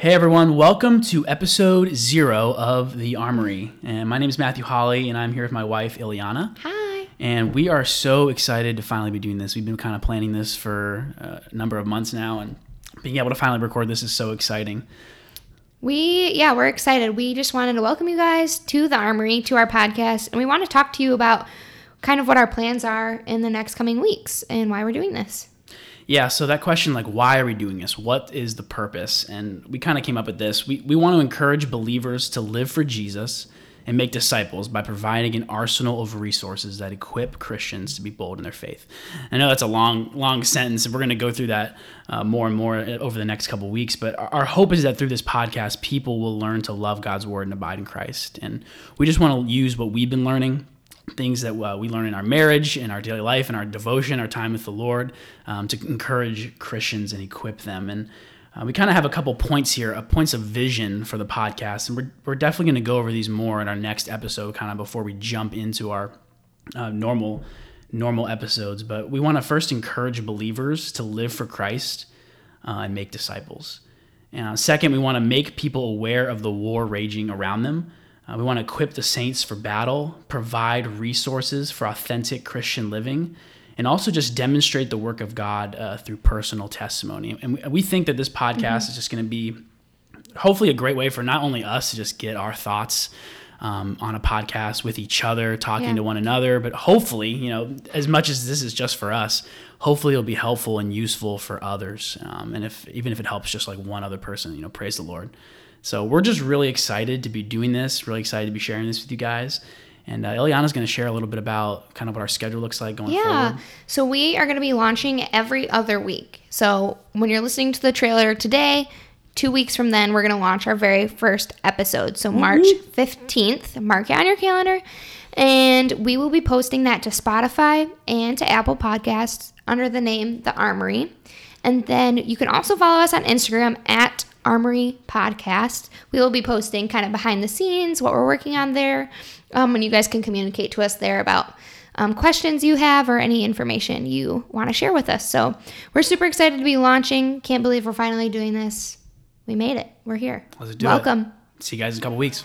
Hey everyone, welcome to episode zero of The Armory. And my name is Matthew Holly, and I'm here with my wife, Ileana. Hi. And we are so excited to finally be doing this. We've been kind of planning this for uh, a number of months now, and being able to finally record this is so exciting. We, yeah, we're excited. We just wanted to welcome you guys to the Armory, to our podcast, and we want to talk to you about kind of what our plans are in the next coming weeks and why we're doing this. Yeah, so that question, like, why are we doing this? What is the purpose? And we kind of came up with this. We, we want to encourage believers to live for Jesus and make disciples by providing an arsenal of resources that equip Christians to be bold in their faith. I know that's a long, long sentence, and we're going to go through that uh, more and more over the next couple weeks. But our, our hope is that through this podcast, people will learn to love God's word and abide in Christ. And we just want to use what we've been learning things that uh, we learn in our marriage, in our daily life, in our devotion, our time with the Lord, um, to encourage Christians and equip them. And uh, we kind of have a couple points here, uh, points of vision for the podcast, and we're, we're definitely going to go over these more in our next episode, kind of before we jump into our uh, normal normal episodes. But we want to first encourage believers to live for Christ uh, and make disciples. And second, we want to make people aware of the war raging around them. Uh, we want to equip the saints for battle, provide resources for authentic Christian living, and also just demonstrate the work of God uh, through personal testimony. And we, we think that this podcast mm-hmm. is just going to be hopefully a great way for not only us to just get our thoughts um, on a podcast with each other, talking yeah. to one another, but hopefully, you know, as much as this is just for us, hopefully it'll be helpful and useful for others. Um, and if even if it helps just like one other person, you know, praise the Lord. So we're just really excited to be doing this, really excited to be sharing this with you guys. And uh, Ileana's going to share a little bit about kind of what our schedule looks like going yeah. forward. So we are going to be launching every other week. So when you're listening to the trailer today, two weeks from then, we're going to launch our very first episode. So March 15th, mark it on your calendar. And we will be posting that to Spotify and to Apple Podcasts under the name The Armory. And then you can also follow us on Instagram at Armory Podcast. We will be posting kind of behind the scenes, what we're working on there, um, and you guys can communicate to us there about um, questions you have or any information you want to share with us. So we're super excited to be launching. Can't believe we're finally doing this. We made it. We're here. Welcome. It. See you guys in a couple weeks.